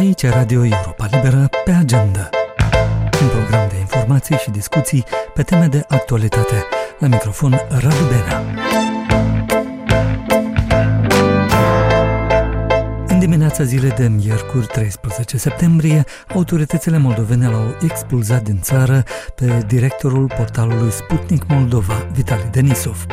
Aici Radio Europa Liberă pe agenda. Un program de informații și discuții pe teme de actualitate. La microfon Radu Bena. dimineața zilei de miercuri 13 septembrie, autoritățile moldovene l-au expulzat din țară pe directorul portalului Sputnik Moldova, Vitali Denisov.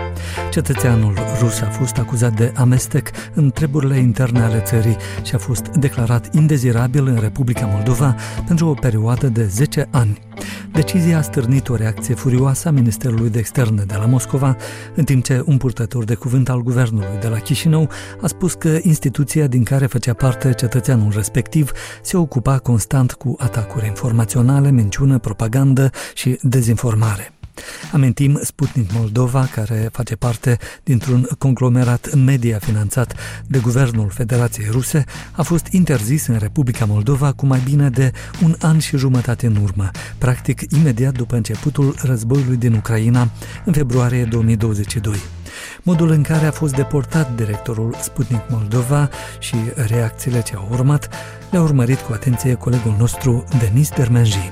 Cetățeanul rus a fost acuzat de amestec în treburile interne ale țării și a fost declarat indezirabil în Republica Moldova pentru o perioadă de 10 ani. Decizia a stârnit o reacție furioasă a Ministerului de Externe de la Moscova, în timp ce un purtător de cuvânt al guvernului de la Chișinău a spus că instituția din care făcea parte cetățeanul respectiv se ocupa constant cu atacuri informaționale, minciună, propagandă și dezinformare. Amintim Sputnik Moldova, care face parte dintr-un conglomerat media finanțat de Guvernul Federației Ruse, a fost interzis în Republica Moldova cu mai bine de un an și jumătate în urmă, practic imediat după începutul războiului din Ucraina, în februarie 2022. Modul în care a fost deportat directorul Sputnik Moldova și reacțiile ce au urmat le-a urmărit cu atenție colegul nostru Denis Dermenji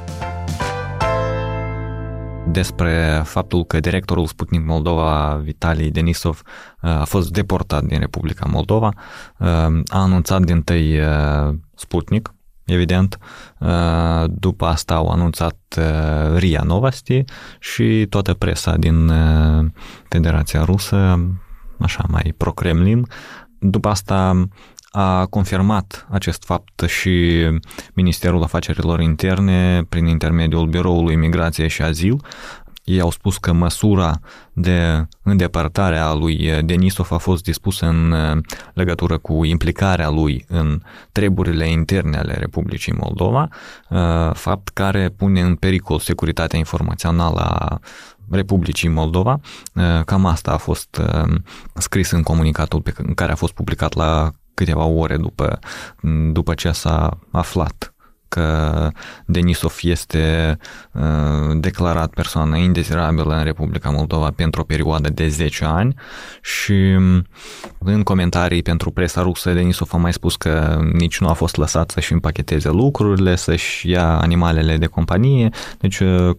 despre faptul că directorul Sputnik Moldova, Vitalii Denisov, uh, a fost deportat din Republica Moldova. Uh, a anunțat din tăi uh, Sputnik, evident. După asta au anunțat RIA Novosti și toată presa din Federația Rusă, așa mai pro-Kremlin. După asta a confirmat acest fapt și Ministerul Afacerilor Interne prin intermediul Biroului Migrație și Azil. Ei au spus că măsura de îndepărtare a lui Denisov a fost dispusă în legătură cu implicarea lui în treburile interne ale Republicii Moldova, fapt care pune în pericol securitatea informațională a Republicii Moldova. Cam asta a fost scris în comunicatul pe care a fost publicat la câteva ore după, după ce s-a aflat că Denisov este uh, declarat persoană indezirabilă în Republica Moldova pentru o perioadă de 10 ani și în comentarii pentru presa rusă Denisov a mai spus că nici nu a fost lăsat să-și împacheteze lucrurile, să-și ia animalele de companie, deci uh,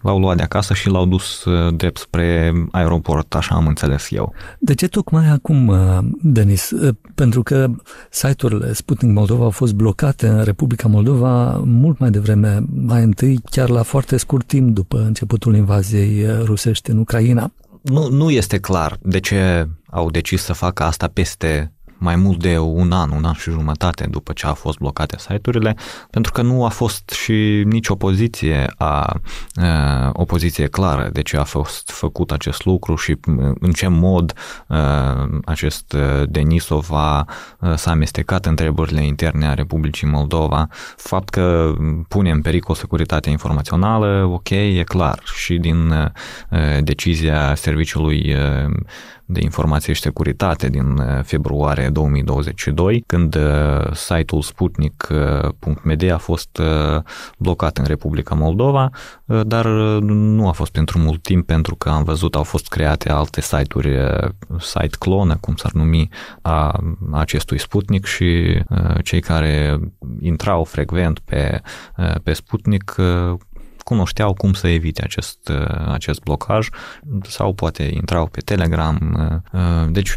l-au luat de acasă și l-au dus uh, drept spre aeroport, așa am înțeles eu. De ce tocmai acum, uh, Denis? Uh, pentru că site-urile Sputnik Moldova au fost blocate în Republica Moldova mult mai devreme, mai întâi chiar la foarte scurt timp după începutul invaziei rusești în Ucraina. Nu, nu este clar de ce au decis să facă asta peste mai mult de un an, un an și jumătate după ce a fost blocate site-urile, pentru că nu a fost și nici opoziție a, a opoziție clară de ce a fost făcut acest lucru și în ce mod a, acest Denisov a, s-a amestecat în treburile interne a Republicii Moldova. Fapt că pune în pericol securitatea informațională, ok, e clar și din a, decizia serviciului de informație și securitate din uh, februarie 2022, când uh, site-ul sputnik.media a fost uh, blocat în Republica Moldova, dar nu a fost pentru mult timp pentru că am văzut au fost create alte site-uri, site clonă, cum s-ar numi, a acestui Sputnik și cei care intrau frecvent pe, pe Sputnik cunoșteau cum să evite acest, uh, acest blocaj sau poate intrau pe Telegram. Uh, uh, deci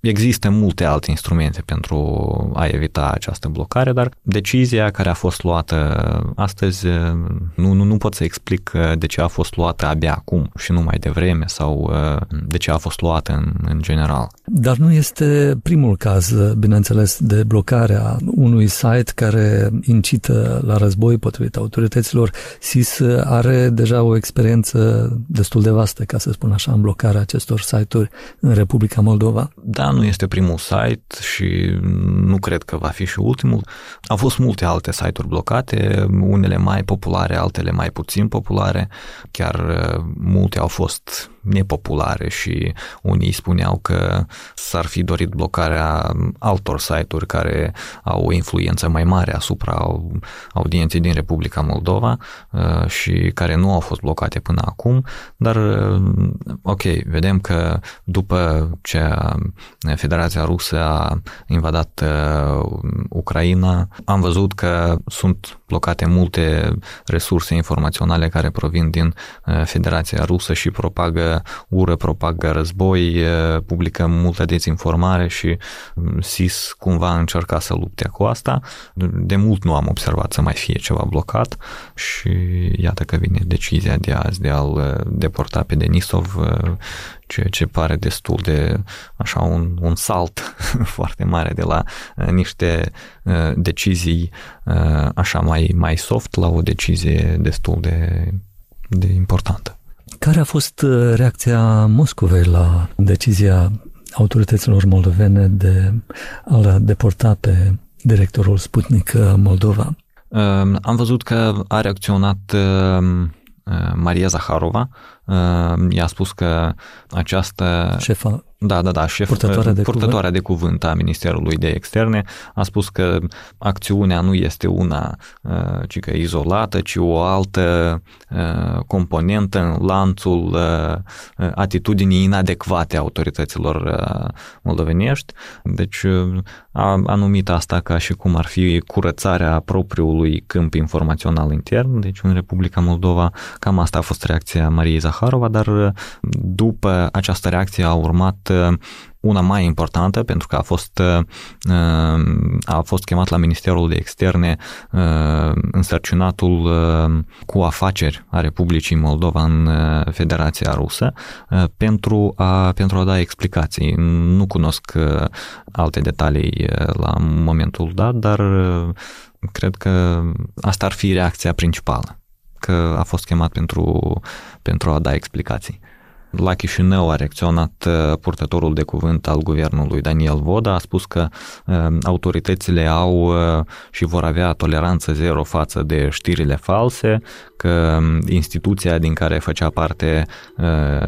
există multe alte instrumente pentru a evita această blocare, dar decizia care a fost luată astăzi nu, nu, nu pot să explic de ce a fost luată abia acum și nu mai devreme sau de ce a fost luată în, în general. Dar nu este primul caz, bineînțeles, de blocare a unui site care incită la război potrivit autorităților SIS are deja o experiență destul de vastă, ca să spun așa, în blocarea acestor site-uri în Republica Moldova. Da, nu este primul site și nu cred că va fi și ultimul. Au fost multe alte site-uri blocate, unele mai populare, altele mai puțin populare. Chiar uh, multe au fost nepopulare și unii spuneau că s-ar fi dorit blocarea altor site-uri care au o influență mai mare asupra audienței din Republica Moldova uh, și care nu au fost blocate până acum, dar uh, ok, vedem că după ce Federația Rusă a invadat Ucraina, am văzut că sunt blocate multe resurse informaționale care provin din Federația Rusă și propagă ură, propagă război, publică multă dezinformare și SIS cumva încerca să lupte cu asta. De mult nu am observat să mai fie ceva blocat și iată că vine decizia de azi de a-l deporta pe Denisov ceea ce pare destul de așa un, un salt foarte mare de la uh, niște uh, decizii uh, așa mai, mai soft la o decizie destul de, de importantă. Care a fost reacția Moscovei la decizia autorităților moldovene de a deporta pe directorul Sputnik Moldova? Am văzut că a reacționat Maria Zaharova, i-a spus că această... Șefa da, da, da, șef, purtătoarea, de, purtătoarea cuvânt. de cuvânt a Ministerului de Externe a spus că acțiunea nu este una uh, ci că izolată, ci o altă uh, componentă în lanțul uh, atitudinii inadecvate a autorităților moldovenești. Deci a, a numit asta ca și cum ar fi curățarea propriului câmp informațional intern, deci în Republica Moldova. Cam asta a fost reacția Mariei Zaharova, dar după această reacție a urmat una mai importantă, pentru că a fost, a fost chemat la Ministerul de Externe însărcinatul cu afaceri a Republicii Moldova în Federația Rusă pentru a, pentru a da explicații. Nu cunosc alte detalii la momentul dat, dar cred că asta ar fi reacția principală, că a fost chemat pentru, pentru a da explicații. La Chișinău a reacționat uh, purtătorul de cuvânt al guvernului Daniel Voda, a spus că uh, autoritățile au uh, și vor avea toleranță zero față de știrile false, că um, instituția din care făcea parte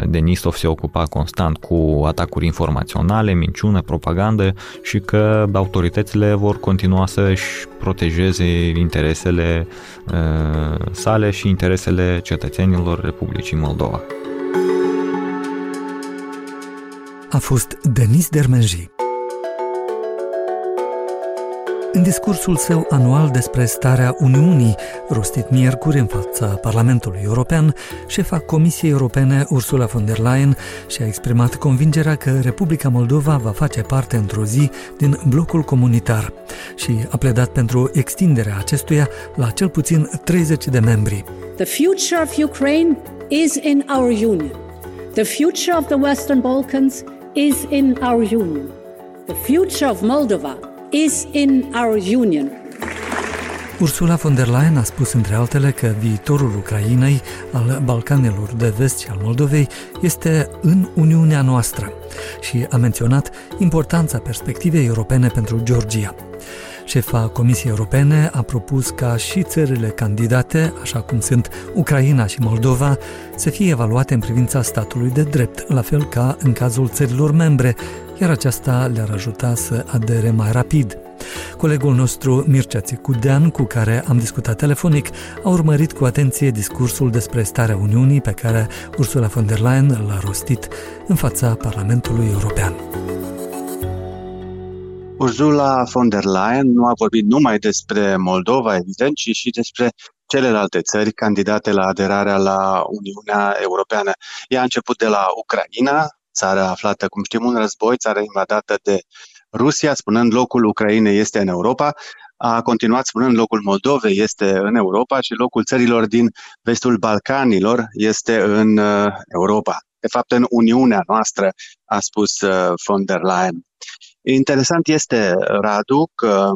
Denisov se ocupa constant cu atacuri informaționale, minciună, propagandă și că autoritățile vor continua să-și protejeze interesele sale și interesele cetățenilor Republicii Moldova a fost Denis Dermenji. În discursul său anual despre starea Uniunii, rostit miercuri în fața Parlamentului European, șefa Comisiei Europene Ursula von der Leyen și-a exprimat convingerea că Republica Moldova va face parte într-o zi din blocul comunitar și a pledat pentru extinderea acestuia la cel puțin 30 de membri. The future of Ukraine is in our union. The future of the Western Balkans is in our union. The future of Moldova is in our union. Ursula von der Leyen a spus între altele că viitorul Ucrainei, al Balcanelor de vest și al Moldovei este în Uniunea noastră și a menționat importanța perspectivei europene pentru Georgia. Șefa Comisiei Europene a propus ca și țările candidate, așa cum sunt Ucraina și Moldova, să fie evaluate în privința statului de drept, la fel ca în cazul țărilor membre, iar aceasta le-ar ajuta să adere mai rapid. Colegul nostru Mircea Țicudean, cu care am discutat telefonic, a urmărit cu atenție discursul despre starea Uniunii pe care Ursula von der Leyen l-a rostit în fața Parlamentului European. Ursula von der Leyen nu a vorbit numai despre Moldova, evident, ci și despre celelalte țări candidate la aderarea la Uniunea Europeană. Ea a început de la Ucraina, țara aflată, cum știm, în război, țara invadată de Rusia, spunând locul Ucrainei este în Europa, a continuat spunând locul Moldovei este în Europa și locul țărilor din vestul Balcanilor este în uh, Europa. De fapt, în Uniunea noastră, a spus uh, von der Leyen. Interesant este, Radu, că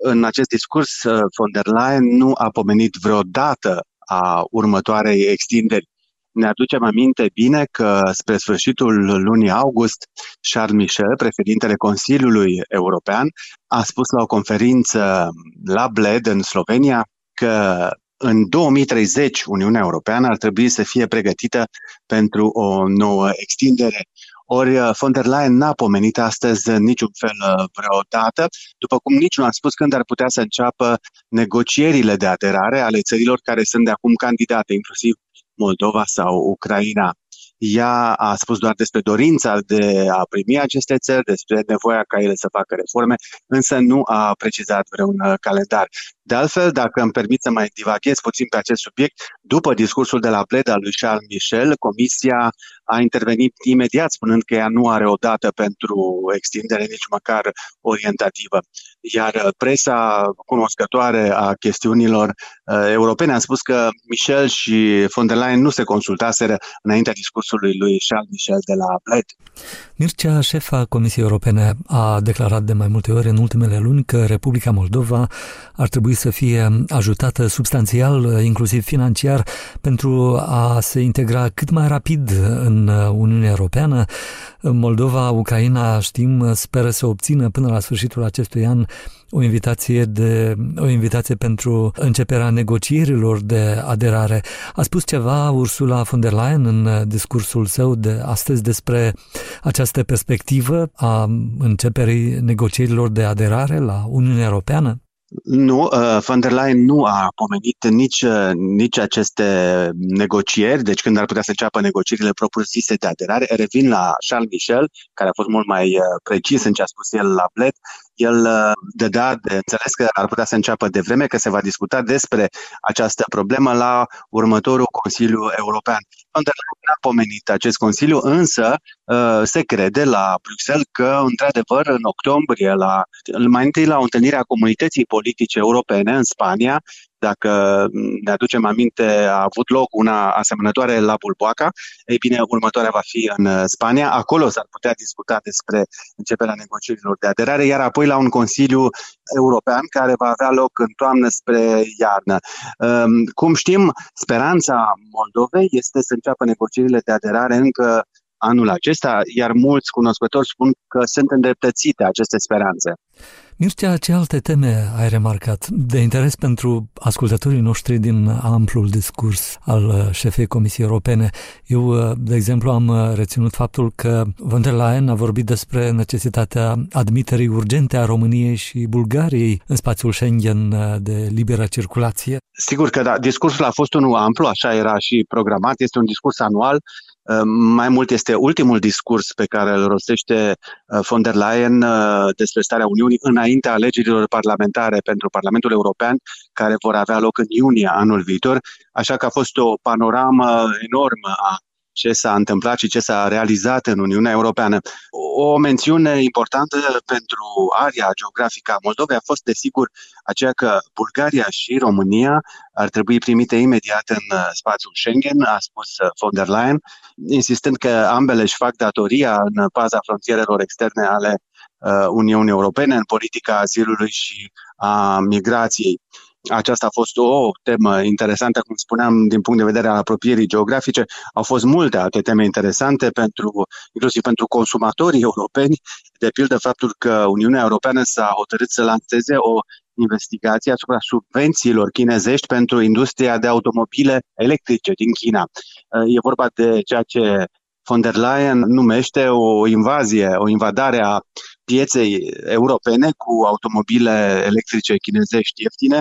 în acest discurs uh, von der Leyen nu a pomenit vreodată a următoarei extinderi. Ne aducem aminte bine că spre sfârșitul lunii august, Charles Michel, președintele Consiliului European, a spus la o conferință la Bled, în Slovenia, că în 2030 Uniunea Europeană ar trebui să fie pregătită pentru o nouă extindere. Ori uh, von der Leyen n-a pomenit astăzi niciun fel uh, vreodată, după cum nici nu a spus când ar putea să înceapă negocierile de aderare ale țărilor care sunt de acum candidate, inclusiv Moldova sau Ucraina. Ea a spus doar despre dorința de a primi aceste țări, despre nevoia ca ele să facă reforme, însă nu a precizat vreun uh, calendar. De altfel, dacă îmi permit să mai divaghez puțin pe acest subiect, după discursul de la pled al lui Charles Michel, Comisia a intervenit imediat spunând că ea nu are o dată pentru extindere, nici măcar orientativă. Iar presa cunoscătoare a chestiunilor uh, europene a spus că Michel și von der Leyen nu se consultaseră înaintea discursului lui Charles Michel de la Bled. Mircea, șefa Comisiei Europene, a declarat de mai multe ori în ultimele luni că Republica Moldova ar trebui să fie ajutată substanțial, inclusiv financiar, pentru a se integra cât mai rapid în Uniunea Europeană. Moldova, Ucraina, știm, speră să obțină până la sfârșitul acestui an o invitație, de, o invitație pentru începerea negocierilor de aderare. A spus ceva Ursula von der Leyen în discursul său de astăzi despre această perspectivă a începerii negocierilor de aderare la Uniunea Europeană? Nu, uh, von der Leyen nu a pomenit nici, uh, nici aceste negocieri, deci când ar putea să înceapă negocierile propriu-zise de aderare. Revin la Charles Michel, care a fost mult mai uh, precis în ce a spus el la Bled. El dădea de înțeles că ar putea să înceapă de vreme, că se va discuta despre această problemă la următorul Consiliu European. Von der Leyen a pomenit acest Consiliu, însă se crede la Bruxelles că, într-adevăr, în octombrie, la, mai întâi la o întâlnire a comunității politice europene în Spania, dacă ne aducem aminte, a avut loc una asemănătoare la Bulboaca, ei bine, următoarea va fi în Spania. Acolo s-ar putea discuta despre începerea negocierilor de aderare, iar apoi la un Consiliu European care va avea loc în toamnă spre iarnă. Ehm, cum știm, speranța Moldovei este să înceapă negocierile de aderare încă anul acesta, iar mulți cunoscători spun că sunt îndreptățite aceste speranțe. Mircea, ce alte teme ai remarcat de interes pentru ascultătorii noștri din amplul discurs al uh, șefei Comisiei Europene? Eu, uh, de exemplu, am uh, reținut faptul că von der Leyen a vorbit despre necesitatea admiterii urgente a României și Bulgariei în spațiul Schengen de liberă circulație. Sigur că da, discursul a fost unul amplu, așa era și programat, este un discurs anual mai mult este ultimul discurs pe care îl rostește von der Leyen despre starea Uniunii înaintea alegerilor parlamentare pentru Parlamentul European, care vor avea loc în iunie anul viitor, așa că a fost o panoramă enormă a ce s-a întâmplat și ce s-a realizat în Uniunea Europeană. O mențiune importantă pentru area geografică a Moldovei a fost, desigur, aceea că Bulgaria și România ar trebui primite imediat în spațiul Schengen, a spus von der Leyen, insistând că ambele își fac datoria în paza frontierelor externe ale uh, Uniunii Europene, în politica azilului și a migrației. Aceasta a fost o temă interesantă, cum spuneam, din punct de vedere al apropierii geografice. Au fost multe alte teme interesante, pentru, inclusiv pentru consumatorii europeni, de pildă faptul că Uniunea Europeană s-a hotărât să lanseze o investigație asupra subvențiilor chinezești pentru industria de automobile electrice din China. E vorba de ceea ce von der Leyen numește o invazie, o invadare a pieței europene cu automobile electrice chinezești ieftine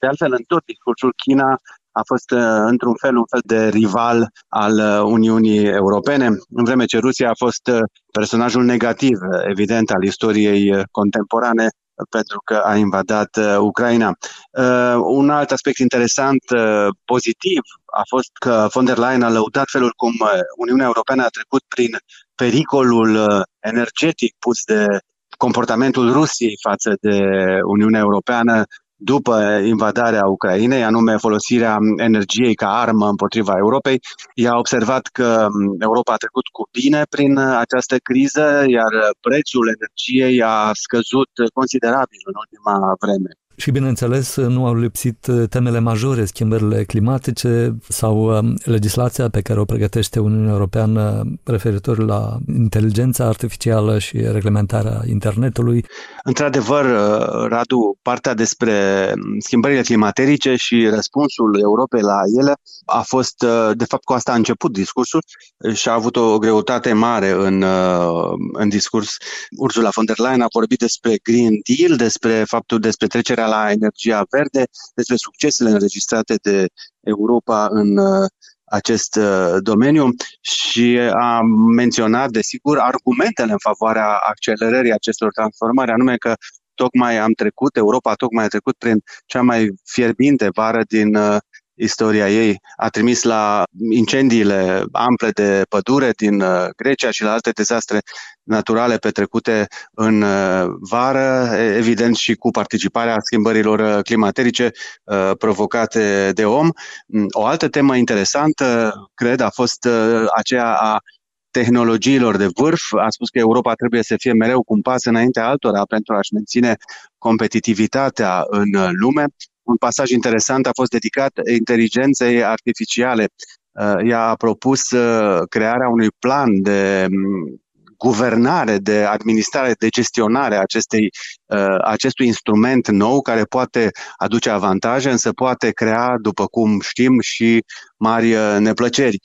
de altfel, în tot discursul, China a fost uh, într-un fel un fel de rival al uh, Uniunii Europene, în vreme ce Rusia a fost uh, personajul negativ, evident, al istoriei contemporane, pentru că a invadat Ucraina. Un alt aspect interesant, pozitiv, a fost că von der Leyen a lăudat felul cum Uniunea Europeană a trecut prin pericolul energetic pus de comportamentul Rusiei față de Uniunea Europeană după invadarea Ucrainei, anume folosirea energiei ca armă împotriva Europei. Ea a observat că Europa a trecut cu bine prin această criză, iar prețul energiei a scăzut considerabil în ultima vreme. Și bineînțeles, nu au lipsit temele majore, schimbările climatice sau um, legislația pe care o pregătește Uniunea Europeană referitor la inteligența artificială și reglementarea internetului. Într-adevăr, Radu, partea despre schimbările climaterice și răspunsul Europei la ele a fost, de fapt, cu asta a început discursul și a avut o greutate mare în, în discurs. Ursula von der Leyen a vorbit despre Green Deal, despre faptul despre trecerea la energia verde, despre succesele înregistrate de Europa în acest uh, domeniu. Și am menționat, desigur, argumentele în favoarea accelerării acestor transformări, anume că tocmai am trecut, Europa tocmai a trecut prin cea mai fierbinte vară din uh, istoria ei. A trimis la incendiile ample de pădure din uh, Grecia și la alte dezastre naturale petrecute în uh, vară, evident și cu participarea schimbărilor uh, climaterice provocate de om. Mm, o altă temă interesantă, cred, a fost aceea a tehnologiilor de vârf. A spus că Europa trebuie să fie mereu cu un pas înaintea altora pentru a-și menține competitivitatea în lume un pasaj interesant a fost dedicat inteligenței artificiale. Uh, ea a propus uh, crearea unui plan de mm, guvernare, de administrare, de gestionare a acestei, uh, acestui instrument nou care poate aduce avantaje, însă poate crea, după cum știm, și mari neplăceri.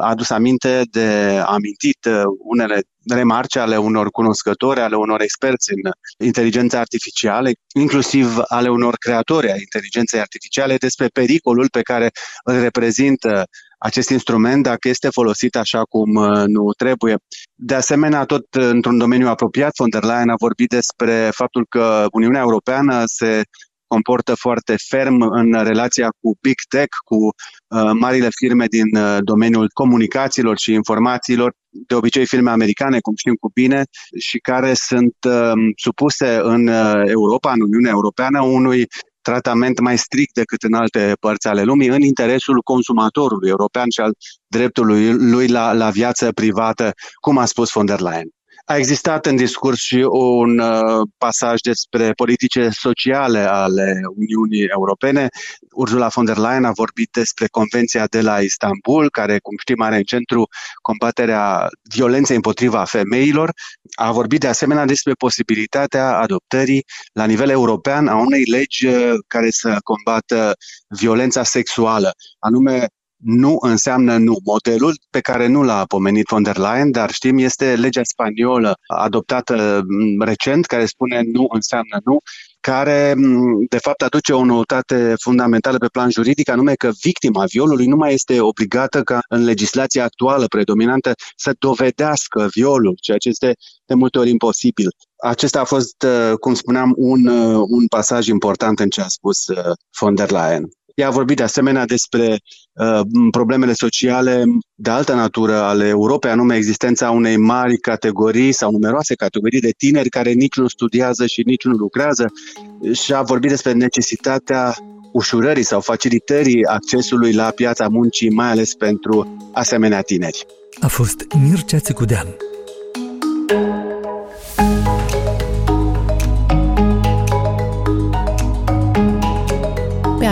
A adus aminte de amintit unele remarce ale unor cunoscători, ale unor experți în inteligența artificială, inclusiv ale unor creatori a inteligenței artificiale, despre pericolul pe care îl reprezintă acest instrument dacă este folosit așa cum uh, nu trebuie. De asemenea, tot într-un domeniu apropiat, von der Leyen a vorbit despre faptul că Uniunea Europeană se comportă foarte ferm în relația cu Big Tech, cu uh, marile firme din uh, domeniul comunicațiilor și informațiilor, de obicei firme americane, cum știm cu bine, și care sunt uh, supuse în uh, Europa, în Uniunea Europeană, unui tratament mai strict decât în alte părți ale lumii, în interesul consumatorului european și al dreptului lui la, la viață privată, cum a spus von der Leyen. A existat în discurs și un uh, pasaj despre politice sociale ale Uniunii Europene. Ursula von der Leyen a vorbit despre Convenția de la Istanbul, care, cum știm, are în centru combaterea violenței împotriva femeilor. A vorbit de asemenea despre posibilitatea adoptării la nivel european a unei legi uh, care să combată violența sexuală, anume nu înseamnă nu. Modelul pe care nu l-a pomenit von der Leyen, dar știm, este legea spaniolă adoptată mm, recent, care spune nu înseamnă nu, care mm, de fapt aduce o noutate fundamentală pe plan juridic, anume că victima violului nu mai este obligată ca în legislația actuală predominantă să dovedească violul, ceea ce este de multe ori imposibil. Acesta a fost, uh, cum spuneam, un, uh, un pasaj important în ce a spus uh, von der Leyen. Ea a vorbit de asemenea despre uh, problemele sociale de altă natură ale Europei, anume existența unei mari categorii sau numeroase categorii de tineri care nici nu studiază și nici nu lucrează și a vorbit despre necesitatea ușurării sau facilitării accesului la piața muncii, mai ales pentru asemenea tineri. A fost Mircea Țicudean.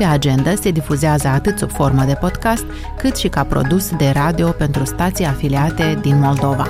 Pe agenda se difuzează atât sub formă de podcast, cât și ca produs de radio pentru stații afiliate din Moldova.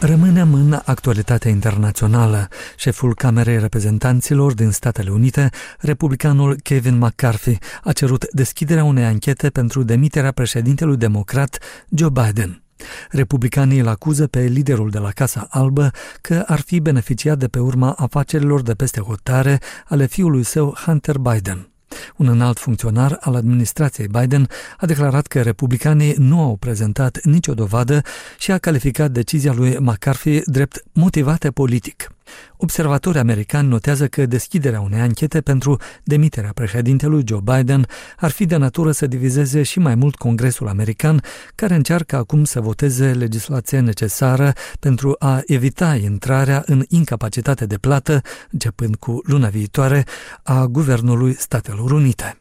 Rămânem în actualitatea internațională. Șeful Camerei Reprezentanților din Statele Unite, republicanul Kevin McCarthy, a cerut deschiderea unei anchete pentru demiterea președintelui democrat Joe Biden. Republicanii îl acuză pe liderul de la Casa Albă că ar fi beneficiat de pe urma afacerilor de peste hotare ale fiului său Hunter Biden. Un înalt funcționar al administrației Biden a declarat că republicanii nu au prezentat nicio dovadă și a calificat decizia lui McCarthy drept motivată politic. Observatori americani notează că deschiderea unei anchete pentru demiterea președintelui Joe Biden ar fi de natură să divizeze și mai mult Congresul american, care încearcă acum să voteze legislația necesară pentru a evita intrarea în incapacitate de plată, începând cu luna viitoare, a Guvernului Statelor Unite.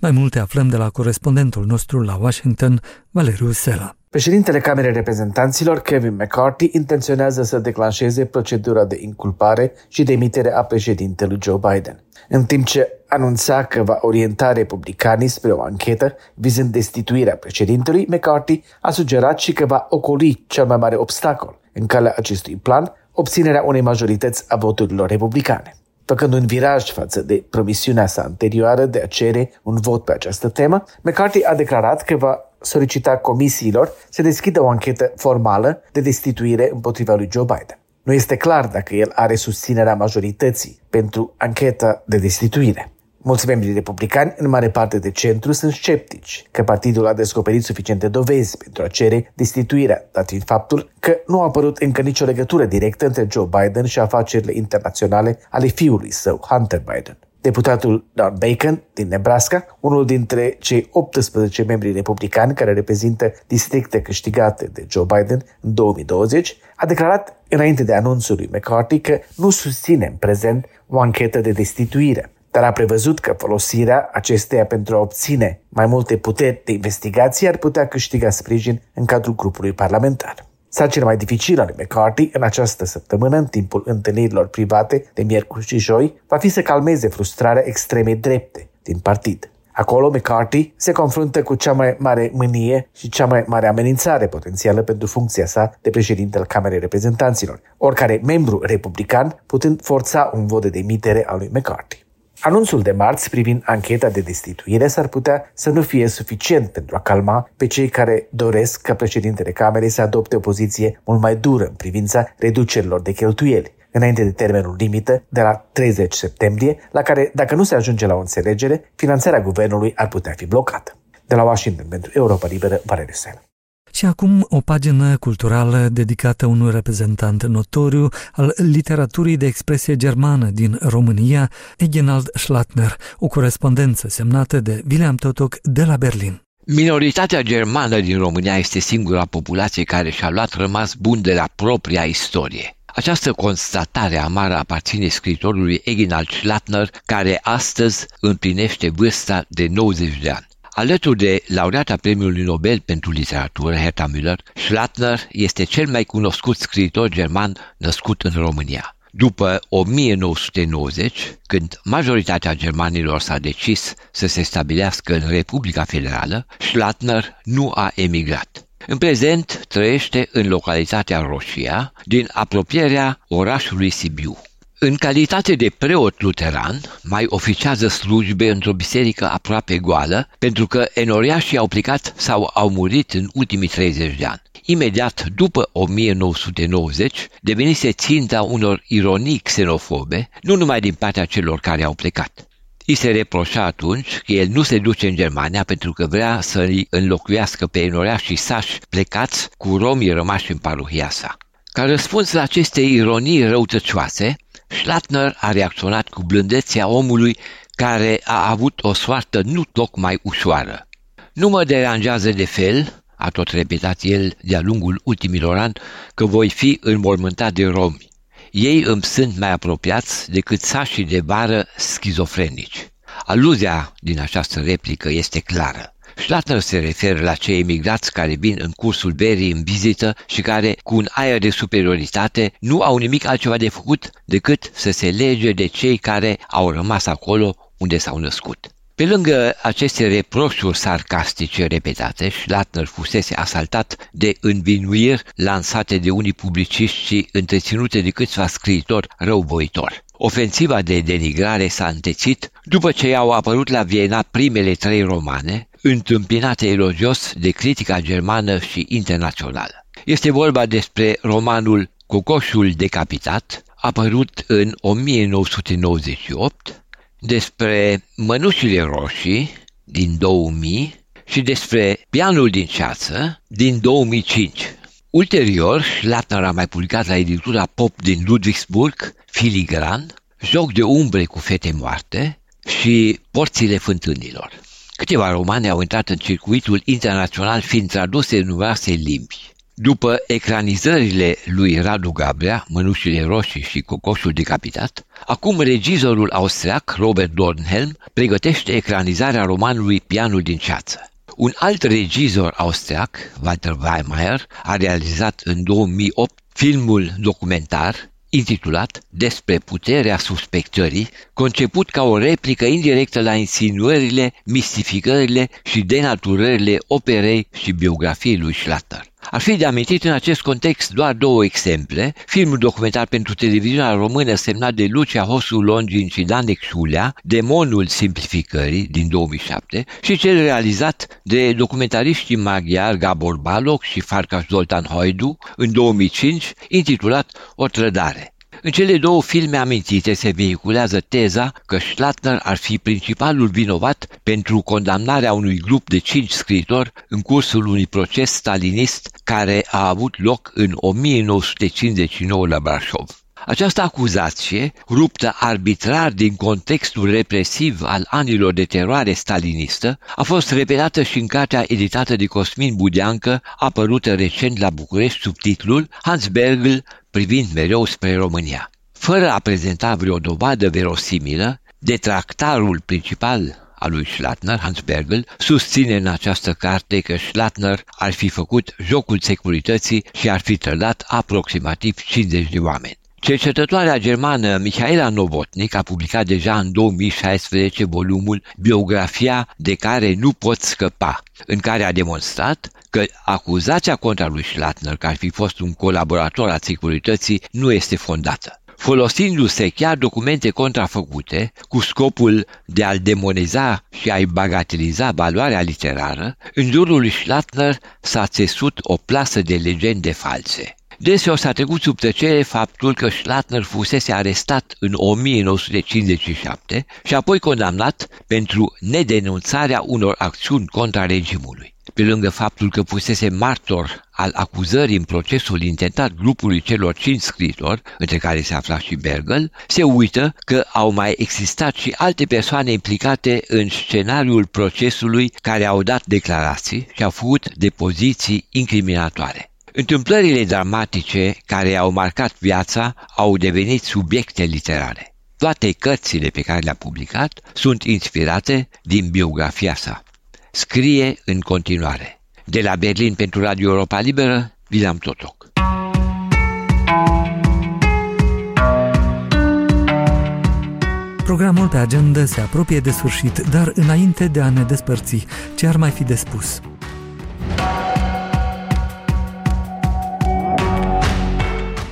Mai multe aflăm de la corespondentul nostru la Washington, Valeriu Sela. Președintele Camerei Reprezentanților, Kevin McCarthy, intenționează să declanșeze procedura de inculpare și demitere a președintelui Joe Biden. În timp ce anunța că va orienta republicanii spre o anchetă vizând destituirea președintelui, McCarthy a sugerat și că va ocoli cel mai mare obstacol în calea acestui plan, obținerea unei majorități a voturilor republicane. Făcând un viraj față de promisiunea sa anterioară de a cere un vot pe această temă, McCarthy a declarat că va solicita comisiilor să deschidă o anchetă formală de destituire împotriva lui Joe Biden. Nu este clar dacă el are susținerea majorității pentru ancheta de destituire. Mulți membri republicani, în mare parte de centru, sunt sceptici că partidul a descoperit suficiente dovezi pentru a cere destituirea, dat fiind faptul că nu a apărut încă nicio legătură directă între Joe Biden și afacerile internaționale ale fiului său, Hunter Biden. Deputatul Don Bacon din Nebraska, unul dintre cei 18 membri republicani care reprezintă districte câștigate de Joe Biden în 2020, a declarat înainte de anunțul lui McCarthy că nu susține în prezent o anchetă de destituire, dar a prevăzut că folosirea acesteia pentru a obține mai multe puteri de investigație ar putea câștiga sprijin în cadrul grupului parlamentar. Sarcina mai dificilă a lui McCarthy în această săptămână, în timpul întâlnirilor private de miercuri și joi, va fi să calmeze frustrarea extremei drepte din partid. Acolo, McCarthy se confruntă cu cea mai mare mânie și cea mai mare amenințare potențială pentru funcția sa de președinte al Camerei Reprezentanților, oricare membru republican putând forța un vot de demitere al lui McCarthy. Anunțul de marți privind ancheta de destituire s-ar putea să nu fie suficient pentru a calma pe cei care doresc ca președintele Camerei să adopte o poziție mult mai dură în privința reducerilor de cheltuieli, înainte de termenul limită de la 30 septembrie, la care, dacă nu se ajunge la o înțelegere, finanțarea guvernului ar putea fi blocată. De la Washington pentru Europa Liberă, Valeriu Sel. Și acum o pagină culturală dedicată unui reprezentant notoriu al literaturii de expresie germană din România, Egenald Schlattner, o corespondență semnată de William Totok de la Berlin. Minoritatea germană din România este singura populație care și-a luat rămas bun de la propria istorie. Această constatare amară aparține scritorului Eginald Schlattner, care astăzi împlinește vârsta de 90 de ani. Alături de laureata Premiului Nobel pentru literatură, Herta Müller, Schlattner este cel mai cunoscut scriitor german născut în România. După 1990, când majoritatea germanilor s-a decis să se stabilească în Republica Federală, Schlattner nu a emigrat. În prezent trăiește în localitatea Roșia, din apropierea orașului Sibiu. În calitate de preot luteran, mai oficiază slujbe într-o biserică aproape goală, pentru că enoriașii au plecat sau au murit în ultimii 30 de ani. Imediat după 1990, devenise ținta unor ironii xenofobe, nu numai din partea celor care au plecat. I se reproșa atunci că el nu se duce în Germania pentru că vrea să-i înlocuiască pe enoriașii sași plecați cu romii rămași în parohia sa. Ca răspuns la aceste ironii răutăcioase, Schlatner a reacționat cu blândețea omului care a avut o soartă nu tocmai ușoară. Nu mă deranjează de fel, a tot repetat el de-a lungul ultimilor ani, că voi fi înmormântat de romi. Ei îmi sunt mai apropiați decât sașii de vară schizofrenici. Aluzia din această replică este clară. Schlatter se referă la cei emigrați care vin în cursul verii în vizită și care, cu un aer de superioritate, nu au nimic altceva de făcut decât să se lege de cei care au rămas acolo unde s-au născut. Pe lângă aceste reproșuri sarcastice repetate, Schlatner fusese asaltat de învinuiri lansate de unii publiciști și întreținute de câțiva scriitori răuvoitori. Ofensiva de denigrare s-a întețit după ce au apărut la Viena primele trei romane, întâmpinate elogios de critica germană și internațională. Este vorba despre romanul Cocoșul decapitat, apărut în 1998, despre Mănușile roșii din 2000 și despre Pianul din ceață din 2005. Ulterior, Latner a mai publicat la editura Pop din Ludwigsburg, Filigran, Joc de umbre cu fete moarte și Porțile fântânilor. Câteva romane au intrat în circuitul internațional fiind traduse în numeroase limbi. După ecranizările lui Radu Gabrea, Mânușile roșii și Cocoșul decapitat, acum regizorul austriac Robert Dornhelm pregătește ecranizarea romanului Pianul din ceață. Un alt regizor austriac, Walter Weimeyer, a realizat în 2008 filmul documentar intitulat Despre puterea suspectării, conceput ca o replică indirectă la insinuările, mistificările și denaturările operei și biografiei lui Schlatter. Ar fi de amintit în acest context doar două exemple, filmul documentar pentru televiziunea română semnat de Lucia Hosu Longin și Dan Exulea, Demonul simplificării din 2007 și cel realizat de documentariștii maghiari Gabor Balog și Farkas Zoltan Hoidu în 2005, intitulat O trădare. În cele două filme amintite se vehiculează teza că Schlatner ar fi principalul vinovat pentru condamnarea unui grup de cinci scritori în cursul unui proces stalinist care a avut loc în 1959 la Brașov. Această acuzație, ruptă arbitrar din contextul represiv al anilor de teroare stalinistă, a fost repetată și în cartea editată de Cosmin Budeancă, apărută recent la București sub titlul Hans Bergl privind mereu spre România. Fără a prezenta vreo dovadă verosimilă, detractarul principal al lui Schlatner, Hans Bergel, susține în această carte că Schlatner ar fi făcut jocul securității și ar fi trădat aproximativ 50 de oameni. Cercetătoarea germană Michaela Novotnik a publicat deja în 2016 volumul Biografia de care nu pot scăpa, în care a demonstrat că acuzația contra lui Schlatner că ar fi fost un colaborator al securității nu este fondată folosindu-se chiar documente contrafăcute cu scopul de a-l demoniza și a-i bagateliza valoarea literară, în jurul lui Schlatner s-a țesut o plasă de legende false. Deseori s-a trecut sub tăcere faptul că Schlatner fusese arestat în 1957 și apoi condamnat pentru nedenunțarea unor acțiuni contra regimului. Pe lângă faptul că fusese martor al acuzării în procesul intentat grupului celor cinci scritori, între care se afla și Bergel, se uită că au mai existat și alte persoane implicate în scenariul procesului care au dat declarații și au făcut depoziții incriminatoare. Întâmplările dramatice care au marcat viața au devenit subiecte literare. Toate cărțile pe care le-a publicat sunt inspirate din biografia sa. Scrie în continuare. De la Berlin pentru Radio Europa Liberă, Vilam Totoc. Programul pe agenda se apropie de sfârșit, dar înainte de a ne despărți, ce ar mai fi de spus?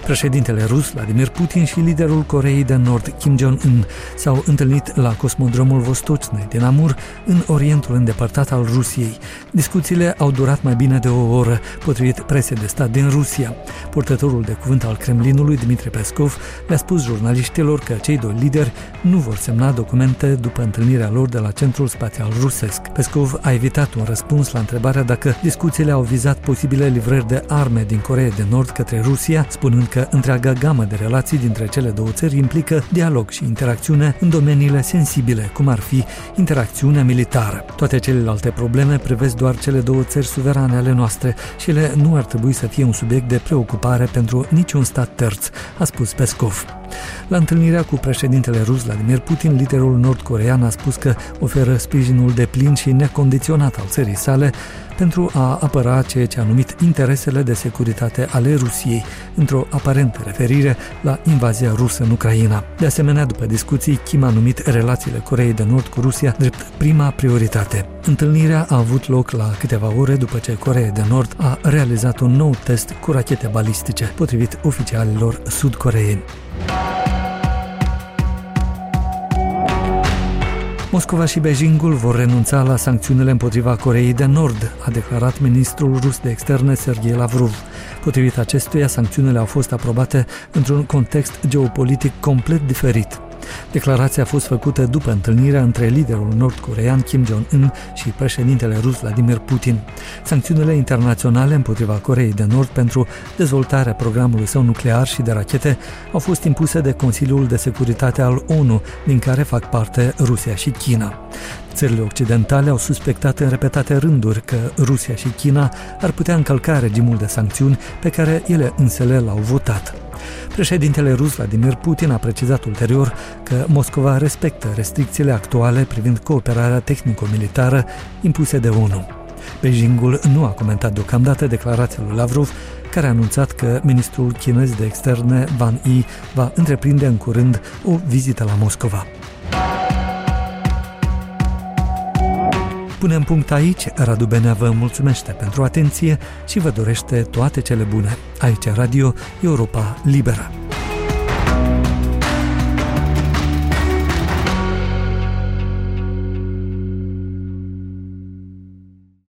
Președintele rus Vladimir Putin și liderul Coreei de Nord Kim Jong-un s-au întâlnit la cosmodromul Vostochny din Amur, în Orientul îndepărtat al Rusiei. Discuțiile au durat mai bine de o oră, potrivit presei de stat din Rusia. Purtătorul de cuvânt al Kremlinului, Dmitri Peskov, le-a spus jurnaliștilor că cei doi lideri nu vor semna documente după întâlnirea lor de la Centrul Spațial Rusesc. Peskov a evitat un răspuns la întrebarea dacă discuțiile au vizat posibile livrări de arme din Coreea de Nord către Rusia, spunând că că întreaga gamă de relații dintre cele două țări implică dialog și interacțiune în domeniile sensibile, cum ar fi interacțiunea militară. Toate celelalte probleme privesc doar cele două țări suverane ale noastre și ele nu ar trebui să fie un subiect de preocupare pentru niciun stat terț, a spus Peskov. La întâlnirea cu președintele rus Vladimir Putin, liderul nord-corean a spus că oferă sprijinul de plin și necondiționat al țării sale pentru a apăra ceea ce a numit interesele de securitate ale Rusiei, într-o aparentă referire la invazia rusă în Ucraina. De asemenea, după discuții, Kim a numit relațiile Coreei de Nord cu Rusia drept prima prioritate. Întâlnirea a avut loc la câteva ore după ce Coreea de Nord a realizat un nou test cu rachete balistice, potrivit oficialilor sud-coreeni. Moscova și Beijingul vor renunța la sancțiunile împotriva Coreei de Nord, a declarat ministrul rus de externe Sergei Lavrov. Potrivit acestuia, sancțiunile au fost aprobate într-un context geopolitic complet diferit. Declarația a fost făcută după întâlnirea între liderul nord-corean Kim Jong-un și președintele rus Vladimir Putin. Sancțiunile internaționale împotriva Coreei de Nord pentru dezvoltarea programului său nuclear și de rachete au fost impuse de Consiliul de Securitate al ONU, din care fac parte Rusia și China. Țările occidentale au suspectat în repetate rânduri că Rusia și China ar putea încălca regimul de sancțiuni pe care ele însele l-au votat. Președintele rus Vladimir Putin a precizat ulterior că Moscova respectă restricțiile actuale privind cooperarea tehnico-militară impuse de ONU. Beijingul nu a comentat deocamdată declarația lui Lavrov, care a anunțat că ministrul chinez de externe Van Yi va întreprinde în curând o vizită la Moscova. Punem punct aici, Radu Benea vă mulțumește pentru atenție și vă dorește toate cele bune. Aici Radio Europa Liberă.